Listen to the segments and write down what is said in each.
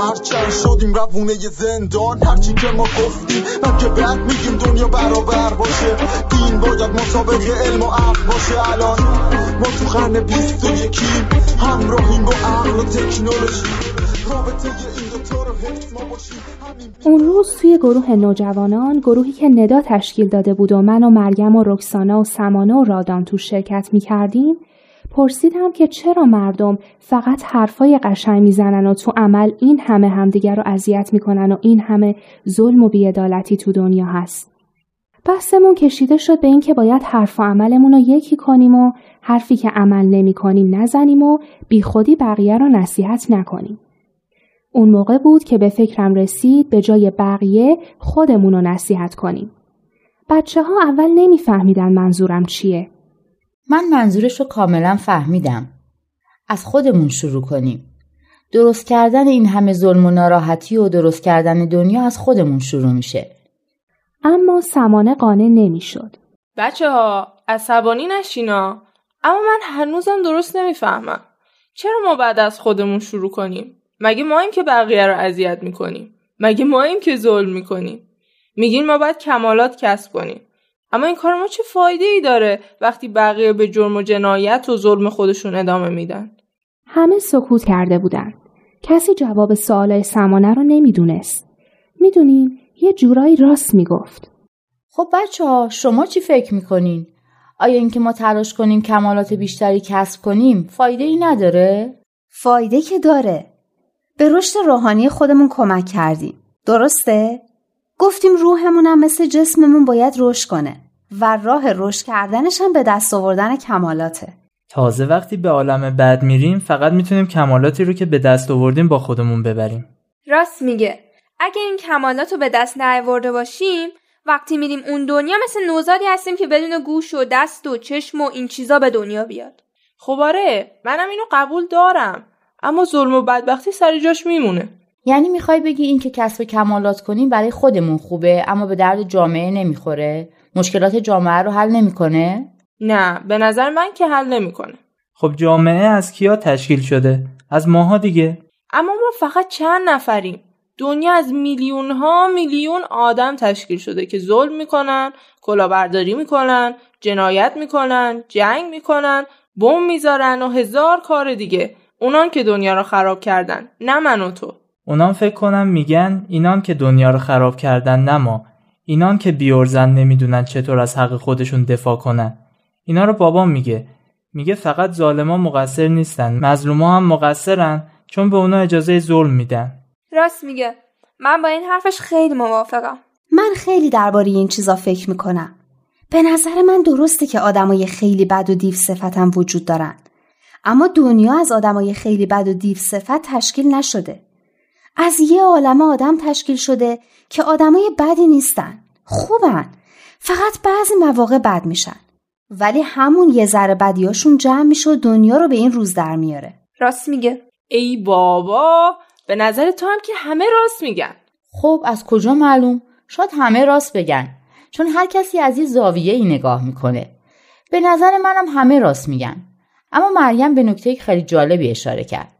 هرچند شدیم روونه زندان. هرچی که ما گفتیم من که بعد میگیم دنیا برابر باشه. دین باید مطابق علم و عقل باشه. الان ما تو قرن بیست و یکیم. همراهیم با عقل و تکنولوژی. اون روز توی گروه نوجوانان گروهی که ندا تشکیل داده بود و من و مریم و رکسانا و سمانه و رادان تو شرکت می کردیم پرسیدم که چرا مردم فقط حرفای قشنگ می‌زنن و تو عمل این همه همدیگر رو اذیت می‌کنن و این همه ظلم و بیعدالتی تو دنیا هست. بحثمون کشیده شد به اینکه باید حرف و عملمون رو یکی کنیم و حرفی که عمل نمی کنیم نزنیم و بیخودی بقیه رو نصیحت نکنیم. اون موقع بود که به فکرم رسید به جای بقیه خودمون رو نصیحت کنیم. بچه ها اول نمیفهمیدن منظورم چیه. من منظورش رو کاملا فهمیدم. از خودمون شروع کنیم. درست کردن این همه ظلم و ناراحتی و درست کردن دنیا از خودمون شروع میشه. اما سمانه قانع نمی‌شد. بچه ها عصبانی نشینا اما من هنوزم درست نمی‌فهمم. چرا ما بعد از خودمون شروع کنیم؟ مگه ماییم که بقیه رو اذیت می‌کنیم؟ مگه ماییم که ظلم می‌کنیم؟ میگین ما باید کمالات کسب کنیم. اما این کار ما چه فایده ای داره وقتی بقیه به جرم و جنایت و ظلم خودشون ادامه میدن؟ همه سکوت کرده بودن. کسی جواب سوالای سمانه رو نمی‌دونست. می‌دونین یه جورایی راست می‌گفت. خب بچه ها شما چی فکر می‌کنین؟ آیا اینکه ما تلاش کنیم کمالات بیشتری کسب کنیم فایده ای نداره؟ فایده که داره. به رشد روحانی خودمون کمک کردیم. درسته؟ گفتیم روحمونم مثل جسممون باید رشد کنه. و راه رشد کردنش هم به دست آوردن کمالاته. تازه وقتی به عالم بد میریم فقط می‌تونیم کمالاتی رو که به دست آوردیم با خودمون ببریم. راست میگه. اگه این کمالات رو به دست نیاورده باشیم وقتی میریم اون دنیا مثل نوزادی هستیم که بدون گوش و دست و چشم و این چیزا به دنیا بیاد. خب آره منم اینو قبول دارم. اما ظلم و بدبختی سر جاش میمونه. یعنی می‌خوای بگی این که کسب کمالات کنیم برای خودمون خوبه اما به درد جامعه نمی‌خوره؟ مشکلات جامعه رو حل نمی‌کنه؟ نه به نظر من که حل نمی‌کنه. خب جامعه از کیا تشکیل شده؟ از ماها دیگه؟ اما ما فقط چند نفریم. دنیا از میلیون ها میلیون آدم تشکیل شده که ظلم می‌کنن کلاهبرداری می‌کنن جنایت می‌کنن جنگ می‌کنن بم می‌ذارن و هزار کار دیگه. اونان که دنیا رو خراب کردن نه من و تو. اونان فکر کنم میگن اینان که دنیا رو خراب کردن نه ما. اینان که بیورزن نمی‌دونن چطور از حق خودشون دفاع کنن. اینا رو بابام میگه. میگه فقط ظالما مقصر نیستن مظلوما هم مقصرن چون به اونا اجازه ظلم میدن. راست میگه. من با این حرفش خیلی موافقم. من خیلی درباره این چیزا فکر می‌کنم. به نظر من درسته که آدمای خیلی بد و دیو صفتم وجود دارن. اما دنیا از آدمای خیلی بد و دیو صفت تشکیل نشده. از یه عالم آدم تشکیل شده که آدمای بدی نیستن. خوبن. فقط بعضی مواقع بد میشن. ولی همون یه ذره بدیاشون جمع میشه و دنیا رو به این روز در میاره. راست میگه. ای بابا به نظر تو هم که همه راست میگن. خب از کجا معلوم؟ شاید همه راست بگن. چون هر کسی از یه زاویه ای نگاه می‌کنه. به نظر منم همه راست میگن. اما مریم به نکته خیلی جالبی اشاره کرد.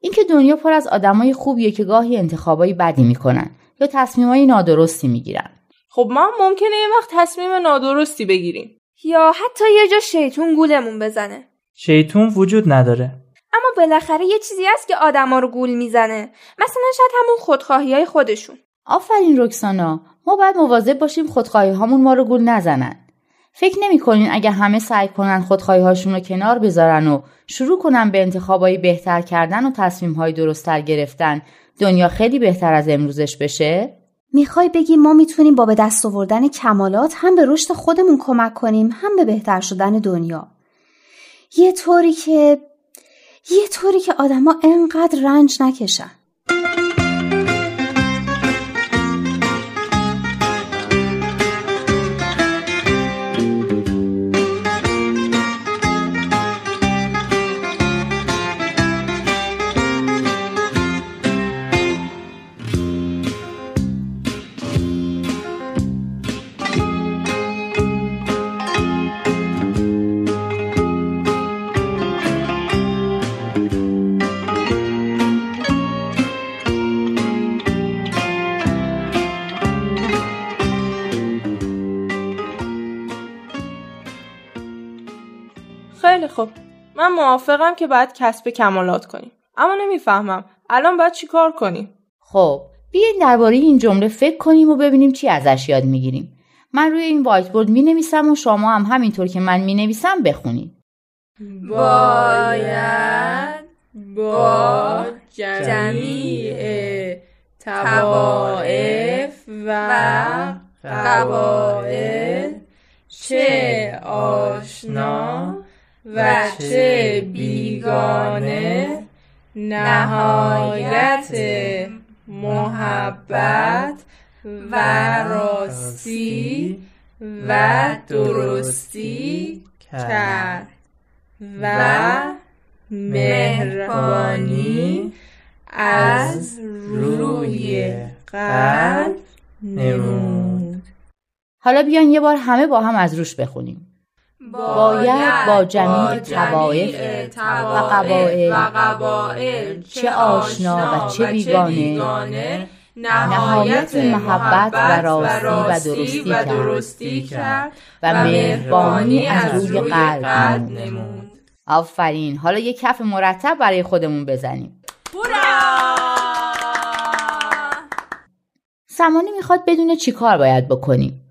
اینکه دنیا پر از آدمای خوبیه که گاهی انتخابای بدی می‌کنن یا تصمیمای نادرستی می‌گیرن. خب ما ممکنه یه وقت تصمیم نادرستی بگیریم. یا حتی یه جا شیطون گولمون بزنه. شیطون وجود نداره. اما بالاخره یه چیزی هست که آدما رو گول می‌زنه. مثلا شاید همون خودخواهی های خودشون. آفرین رکسانا. ما باید مواظب باشیم خودخواهی هامون ما رو گول نزنن. فکر نمی‌کنین اگه همه سعی کنن خودخواهی هاشون رو کنار بذارن و شروع کنن به انتخابایی بهتر کردن و تصمیم های درستتر گرفتن دنیا خیلی بهتر از امروزش بشه؟ می‌خوای بگی ما می‌تونیم با به دست آوردن کمالات هم به رشد خودمون کمک کنیم هم به بهتر شدن دنیا یه طوری که یه طوری که آدما انقدر رنج نکشن من موافقم که باید کسب کمالات کنیم. اما نمی‌فهمم. الان باید چی کار کنیم؟ خب بیاین درباره این جمله فکر کنیم و ببینیم چی ازش یاد می‌گیریم. من روی این وایت بورد می نویسم و شما هم همینطور که من می نویسم بخونید. باید با جمیع توائف و قبائل چه آشنا و چه بیگانه نهایت محبت و راستی و درستی کرد و مهربانی از روی قلب نمود. حالا بیان یه بار همه با هم از روش بخونیم. باید با جمیع توائف و قبائل چه آشنا و چه بیگانه نهایت محبت و راستی و درستی کرد و مهربانی از روی قلب نمود. آفرین. حالا یه کف مرتب برای خودمون بزنیم. سمانی می‌خواد بدونه چی کار باید بکنیم.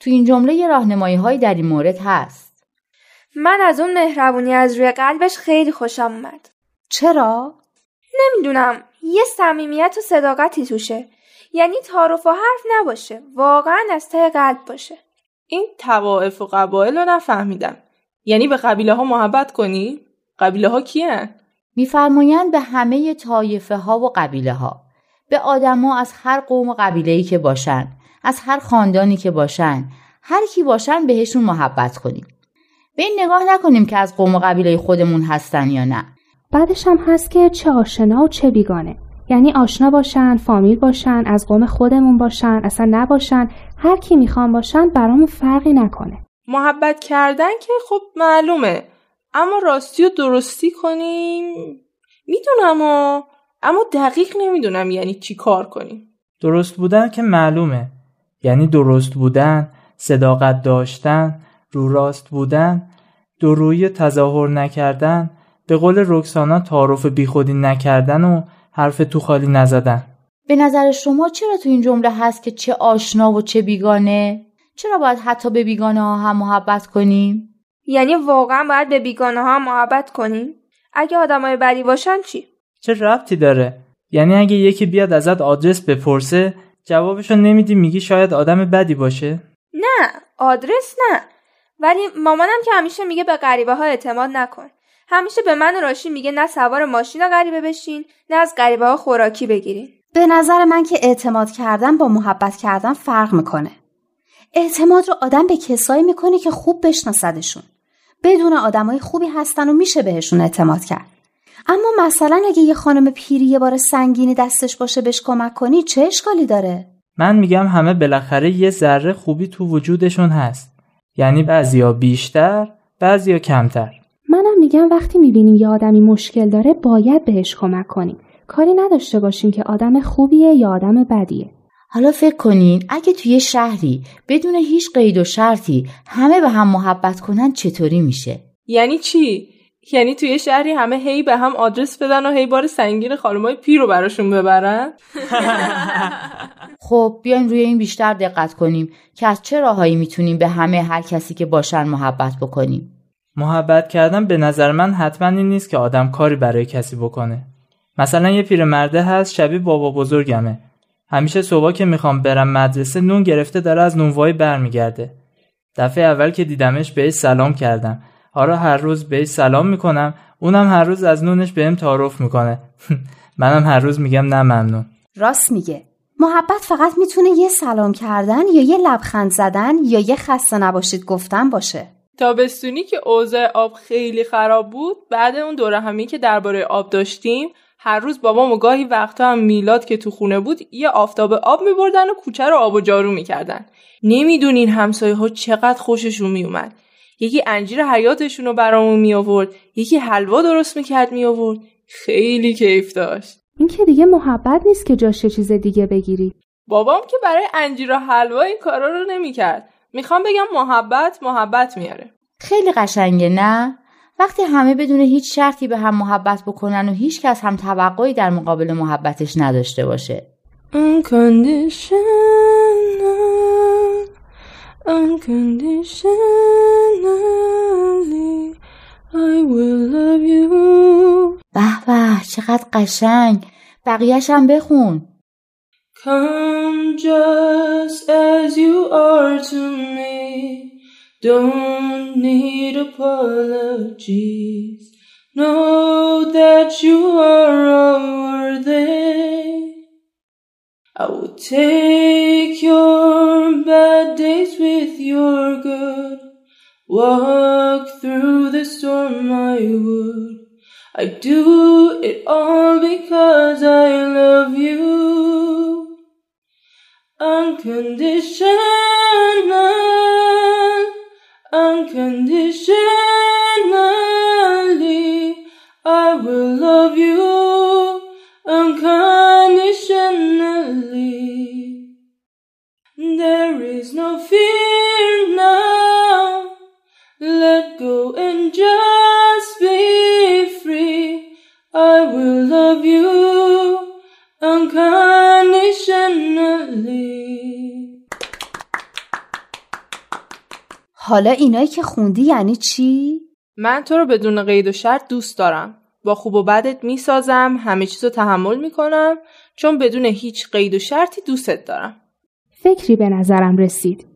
تو این جمله یه راهنمایی هایی در این مورد هست. من از اون مهربونی از روی قلبش خیلی خوشم اومد. چرا؟ نمی‌دونم. یه صمیمیت و صداقتی توشه. یعنی تعارف و حرف نباشه. واقعا از ته قلب باشه. این توائف و قبایل رو نفهمیدم. یعنی به قبیله ها محبت کنی؟ قبیله ها کیه؟ میفرمایند به همه طایفه ها و قبیله ها به آدما از هر قوم و قبیله که باشن از هر خاندانی که باشن هر کی باشن بهشون محبت کنیم به این نگاه نکنیم که از قوم و قبیله خودمون هستن یا نه. بعدش هم هست که چه آشنا و چه بیگانه. یعنی آشنا باشن فامیل باشن از قوم خودمون باشن اصلا نباشن. هر کی می‌خوان باشن برامون فرقی نکنه. محبت کردن که خب معلومه. اما راستی و درستی کنیم؟ می‌دونم و اما دقیق نمی‌دونم یعنی چی کار کنیم. درست بودن که معلومه. یعنی درست بودن صداقت داشتن رو راست بودن دروی تظاهر نکردن به قول رکسانا تعارف بیخودی نکردن و حرف تو خالی نزدن. به نظر شما چرا تو این جمله هست که چه آشنا و چه بیگانه؟ چرا باید حتی به بیگانه ها هم محبت کنیم؟ یعنی واقعا باید به بیگانه ها محبت کنیم؟ اگه آدمای بدی باشن چی؟ چه ربطی داره؟ یعنی اگه یکی بیاد ازت آدرس بپرسه جوابشو نمیدی میگی شاید آدم بدی باشه؟ نه آدرس نه. ولی مامانم که همیشه میگه به غریبه ها اعتماد نکن. همیشه به من و راشی میگه نه سوار ماشین غریبه بشین نه از غریبه ها خوراکی بگیرین. به نظر من که اعتماد کردن با محبت کردن فرق می‌کنه. اعتماد رو آدم به کسایی می‌کنه که خوب بشناسدشون. بدون آدمای خوبی هستن و میشه بهشون اعتماد کرد. اما مثلا اگه یه خانم پیری یه بار سنگینی دستش باشه بهش کمک کنی چه اشکالی داره؟ من میگم همه بالاخره یه ذره خوبی تو وجودشون هست. یعنی بعضیا بیشتر بعضیا کمتر. منم میگم وقتی می‌بینیم یه آدمی مشکل داره باید بهش کمک کنیم. کاری نداشته باشیم که آدم خوبیه یا آدم بدیه. حالا فکر کنین اگه توی شهری بدون هیچ قید و شرطی همه به هم محبت کنن چطوری میشه؟ یعنی چی؟ یعنی توی شهری همه هی به هم آدرس بدن و هی بار سنگین خانمای پیر رو براشون ببرن؟ خب بیاین روی این بیشتر دقت کنیم که از چه راههایی می‌تونیم به همه هر کسی که باشن محبت بکنیم؟ محبت کردن به نظر من حتما این نیست که آدم کاری برای کسی بکنه. مثلا یه پیرمرده هست شبیه بابا بزرگمه. همیشه صبح که می‌خوام برم مدرسه نون گرفته داره از نونوایی برمیگرده. دفعه اول که دیدمش بهش سلام کردم. آره هر روز بهش سلام می‌کنم. اونم هر روز از نونش بهم تعارف می‌کنه. منم هر روز میگم نه ممنون. راست میگه. محبت فقط می‌تونه یه سلام کردن یا یه لبخند زدن یا یه خسته نباشید گفتن باشه. تابستونی که اوضاع آب خیلی خراب بود بعد اون دوره همی که درباره آب داشتیم هر روز بابام و گاهی وقتا هم میلاد که تو خونه بود یه آفتاب آب میبردن و کوچه رو آب و جارو می‌کردن. نمی‌دونین همسایه ها چقدر خوششون میومد یکی انجیر حیاتشون رو برامون می آورد یکی حلوا درست می‌کرد می آورد خیلی کیف داشت. این که دیگه محبت نیست که جاش چیز دیگه بگیری. بابام که برای انجیر و حلوا این کارا رو نمی‌کرد. می‌خوام بگم محبت محبت میاره خیلی قشنگه نه؟ وقتی همه بدون هیچ شرطی به هم محبت بکنن و هیچ کس هم توقعی در مقابل محبتش نداشته باشه. Unconditional, unconditionally, چقدر قشنگ بقیهش هم بخون Come just as you are to me. Don't need apologies. Know that you are all worthy. I will take your bad days with your good. Walk through the storm I would. I do it all because I love you. Unconditional, unconditionally, I will love حالا اینایی که خوندی یعنی چی؟ من تو رو بدون قید و شرط دوست دارم. با خوب و بدت می‌سازم، همه چیز رو تحمل می‌کنم چون بدون هیچ قید و شرطی دوستت دارم. فکری به نظرم رسید.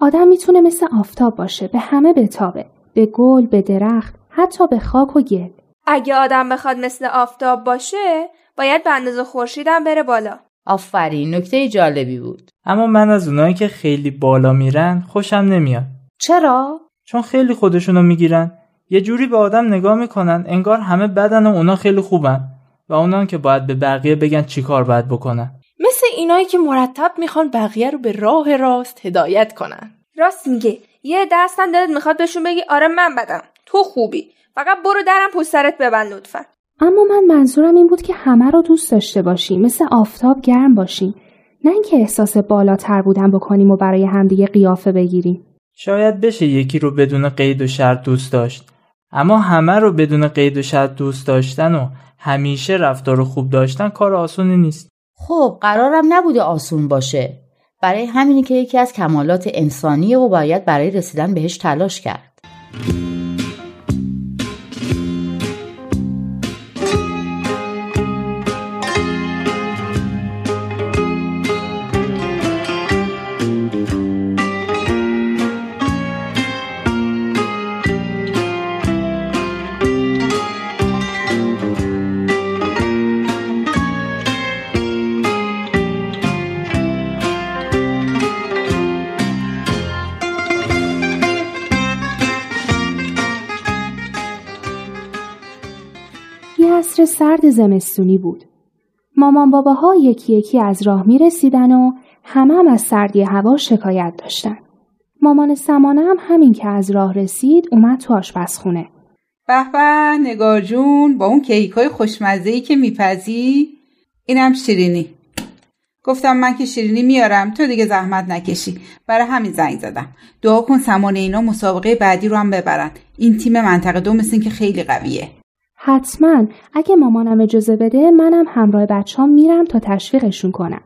آدم می‌تونه مثل آفتاب باشه به همه بتابه. به گل، به درخت، حتی به خاک و گل. اگه آدم بخواد مثل آفتاب باشه باید به اندازه خورشیدم بره بالا آفرین نکته جالبی بود اما من از اونایی که خیلی بالا میرن خوشم نمیاد چرا؟ چون خیلی خودشونو می‌گیرن. یه جوری به آدم نگاه می‌کنن انگار همه بدن و اونا خیلی خوبن و اونان که باید به بقیه بگن چیکار باید بکنن. مثل اینایی که مرتب می‌خوان بقیه رو به راه راست هدایت کنن. راست میگه یه دستم دلت می‌خواد بهشون بگی آره من بدم. تو خوبی. فقط برو درم پشت سرت ببند لطفا. اما من منظورم این بود که همه رو دوست داشته باشیم مثل آفتاب گرم باشیم نه اینکه احساس بالاتر بودن بکنیم و برای همدیگه قیافه بگیریم. شاید بشه یکی رو بدون قید و شرط دوست داشت. اما همه رو بدون قید و شرط دوست داشتن و همیشه رفتار خوب داشتن کار آسونی نیست. خب قرارم نبوده آسون باشه. برای همینی که یکی از کمالات انسانیه و باید برای رسیدن بهش تلاش کرد. زمستونی بود. مامان باباها یکی یکی از راه می رسیدن و همه هم از سردی هوا شکایت داشتن. مامان سمانه هم همین که از راه رسید اومد تو آشپزخونه. به به نگار جون با اون کیکای خوشمزه که میپزی اینم شیرینی گفتم من که شیرینی میارم تو دیگه زحمت نکشی برای همین زنگ زدم دعا کن سمانه اینا مسابقه بعدی رو هم ببرن این تیم منطقه دو مثل که خیلی قویه حتما اگه مامانم اجازه بده منم همراه بچه‌ام میرم تا تشویقشون کنم.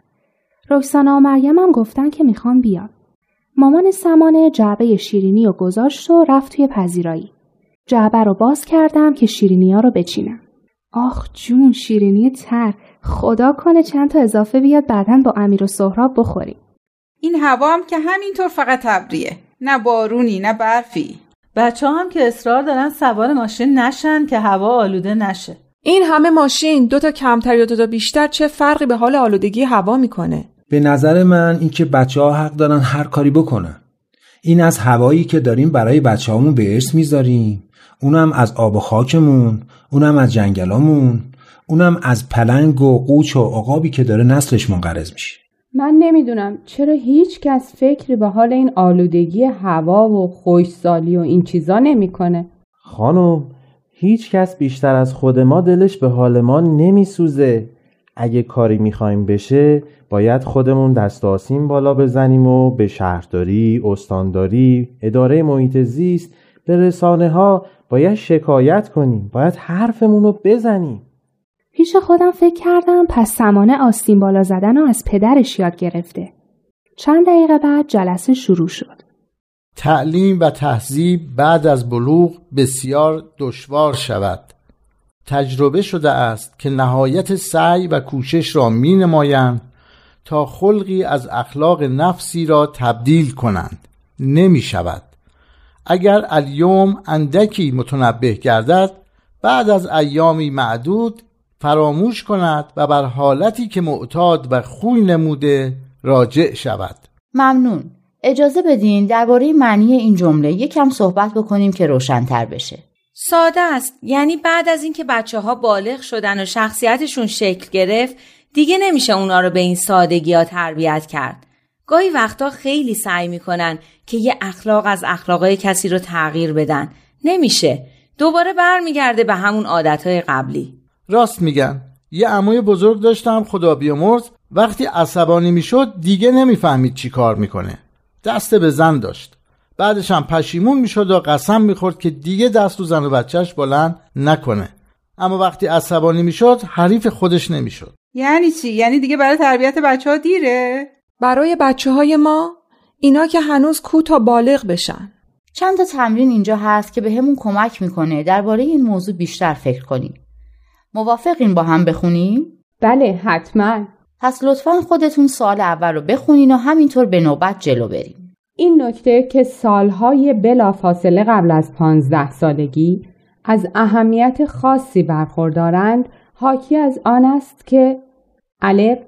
رکسانا و مریم هم گفتن که می‌خوان بیان. مامان سمانه جعبه شیرینی رو گذاشت و رفت توی پذیرایی. جعبه رو باز کردم که شیرینی ها رو بچینم. آخ جون شیرینی تر خدا کنه چند تا اضافه بیاد بعدا با امیر و سهراب بخوریم. این هوا هم که همینطور فقط ابریه نه بارونی نه برفی بچه هم که اصرار دارن سوار ماشین نشن که هوا آلوده نشه. این همه ماشین دو تا کمتر یا دو تا بیشتر چه فرقی به حال آلودگی هوا می‌کنه؟ به نظر من اینکه بچه ها حق دارن هر کاری بکنن. این از هوایی که داریم برای بچه هامون به ارث می‌ذاریم. اونم از آب و خاکمون اونم از جنگلامون اونم از پلنگ و قوچ و عقابی که داره نسلش منقرض میشه. من نمی‌دونم چرا هیچ کس فکری به حال این آلودگی هوا و خوشسالی و این چیزا نمی‌کنه. خانم هیچ کس بیشتر از خود ما دلش به حال ما نمیسوزه. اگه کاری می‌خوایم بشه باید خودمون دست آسین بالا بزنیم و به شهرداری، استانداری، اداره محیط زیست به رسانه ها باید شکایت کنیم. باید حرفمون رو بزنیم. پیش خودم فکر کردم پس سمانه آستین بالا زدن رو از پدرش یاد گرفته. چند دقیقه بعد جلسه شروع شد. تعلیم و تهذیب بعد از بلوغ بسیار دشوار شود. تجربه شده است که نهایت سعی و کوشش را می نمایند تا خلقی از اخلاق نفسی را تبدیل کنند. نمی شود. اگر الیوم اندکی متنبه گردد بعد از ایامی معدود فراموش کند و بر حالتی که معتاد و خوی نموده راجع شود. ممنون. اجازه بدین درباره معنی این جمله یکم صحبت بکنیم که روشنتر بشه. ساده است. یعنی بعد از اینکه بچه ها بالغ شدن و شخصیتشون شکل گرفت دیگه نمیشه اونا رو به این سادگی ها تربیت کرد. گاهی وقتا خیلی سعی می‌کنن که یه اخلاق از اخلاقای کسی رو تغییر بدن. نمیشه. دوباره برمیگرده به همون عادتهای قبلی. راست میگن. یه عموی بزرگ داشتم خدا بیامرز. وقتی عصبانی می‌شد دیگه نمی‌فهمید چی کار می‌کنه. دست به زن داشت. بعدش هم پشیمون می‌شد و قسم می‌خورد که دیگه دست رو زن و بچهش بلند نکنه. اما وقتی عصبانی می‌شد حریف خودش نمی‌شد. یعنی چی؟ یعنی دیگه برای تربیت بچه ها دیره؟ برای بچه های ما اینا که هنوز کو تا بالغ بشن. چند تا تمرین اینجا هست که به همون کمک می‌کنه درباره این موضوع بیشتر فکر کنیم. موافقین با هم بخونیم؟ بله حتما پس لطفا خودتون سال اول رو بخونین و همینطور به نوبت جلو بریم این نکته که سالهای بلافاصله قبل از پانزده سالگی از اهمیت خاصی برخوردارند حاکی از آن است که الف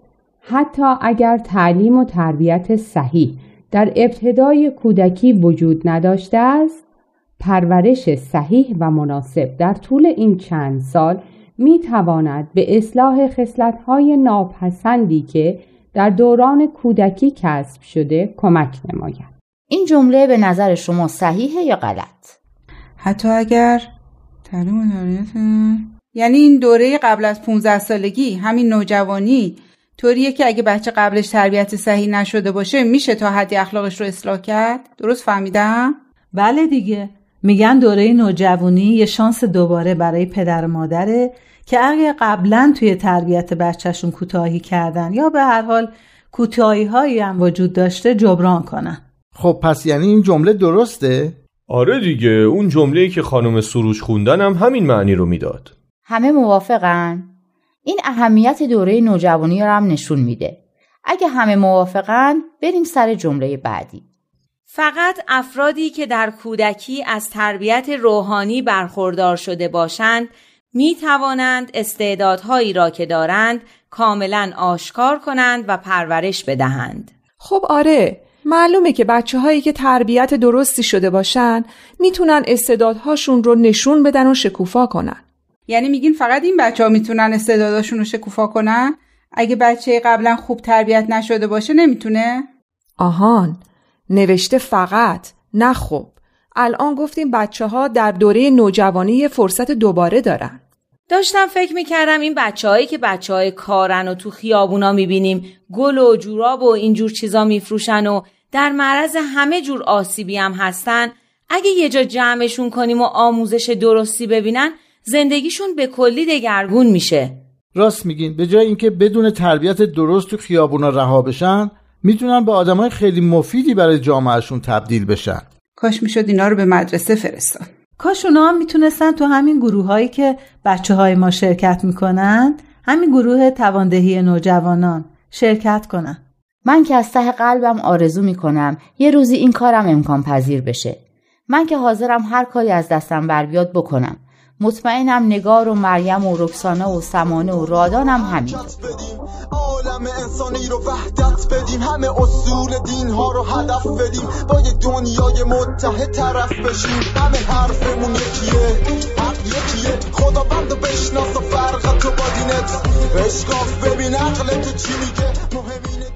حتی اگر تعلیم و تربیت صحیح در ابتدای کودکی وجود نداشته است پرورش صحیح و مناسب در طول این چند سال می تواند به اصلاح خصلت‌های ناپسندی که در دوران کودکی کسب شده کمک نماید. این جمله به نظر شما صحیحه یا غلط؟ حتی اگر تعلیم یعنی این دوره قبل از 15 سالگی همین نوجوانی طوریه که اگه بچه قبلش تربیت صحیح نشده باشه میشه تا حدی اخلاقش رو اصلاح کرد درست فهمیدم بله دیگه میگن دوره نوجوانی یه شانس دوباره برای پدر و مادره که اگه قبلا توی تربیت بچهشون کوتاهی کردن یا به هر حال کوتاهی هایی هم وجود داشته جبران کنن خب پس یعنی این جمله درسته؟ آره دیگه اون جمله که خانم سروش خوندن هم همین معنی رو می‌داد همه موافقن؟ این اهمیت دوره نوجوانی رو هم نشون میده اگه همه موافقن بریم سر جمله بعدی فقط افرادی که در کودکی از تربیت روحانی برخوردار شده باشند می توانند استعدادهایی را که دارند کاملا آشکار کنند و پرورش بدهند. خب آره معلومه که بچه هایی که تربیت درستی شده باشن می‌تونن استعدادهاشون رو نشون بدن و شکوفا کنن. یعنی میگین فقط این بچه ها می‌تونن استعدادهاشون رو شکوفا کنن؟ اگه بچه قبلا خوب تربیت نشده باشه نمی‌تونه؟ آهان نوشته فقط نه خب. الان گفتیم بچه ها در دوره نوجوانی یه فرصت دوباره دارن. داشتم فکر می‌کردم این بچه هایی که بچه های کارن و تو خیابونا می‌بینیم گل و جوراب و اینجور چیزا میفروشن و در معرض همه جور آسیبی هم هستن اگه یه جا جمعشون کنیم و آموزش درستی ببینن زندگیشون به کلی دگرگون میشه. راست میگین. به جای اینکه بدون تربیت درست تو خیابونا رها بشن می‌تونن به آدمای خیلی مفیدی برای جامعهشون تبدیل بشن. کاش می‌شد اینا رو به مدرسه فرستاد. کاش اونا هم می‌تونستن تو همین گروه هایی که بچه های ما شرکت می‌کنن همین گروه تواندهی نوجوانان شرکت کنن. من که از ته قلبم آرزو می‌کنم یه روزی این کارم امکان پذیر بشه. من که حاضرم هر کاری از دستم بر بیاد بکنم. مطمئنم نگار و مریم و رکسانه و سمانه و رادانم همین. عالم انسانی رو وحدت بدیم. همه اصول دین ها رو هدف بدیم. با یه دنیای متحد طرف بشیم. همه حرفمون یکیه. حق یکیه. خدا بند بشناس و فرق تو با دینت. اشکاف ببین عقل تو چی میگه. مهمینه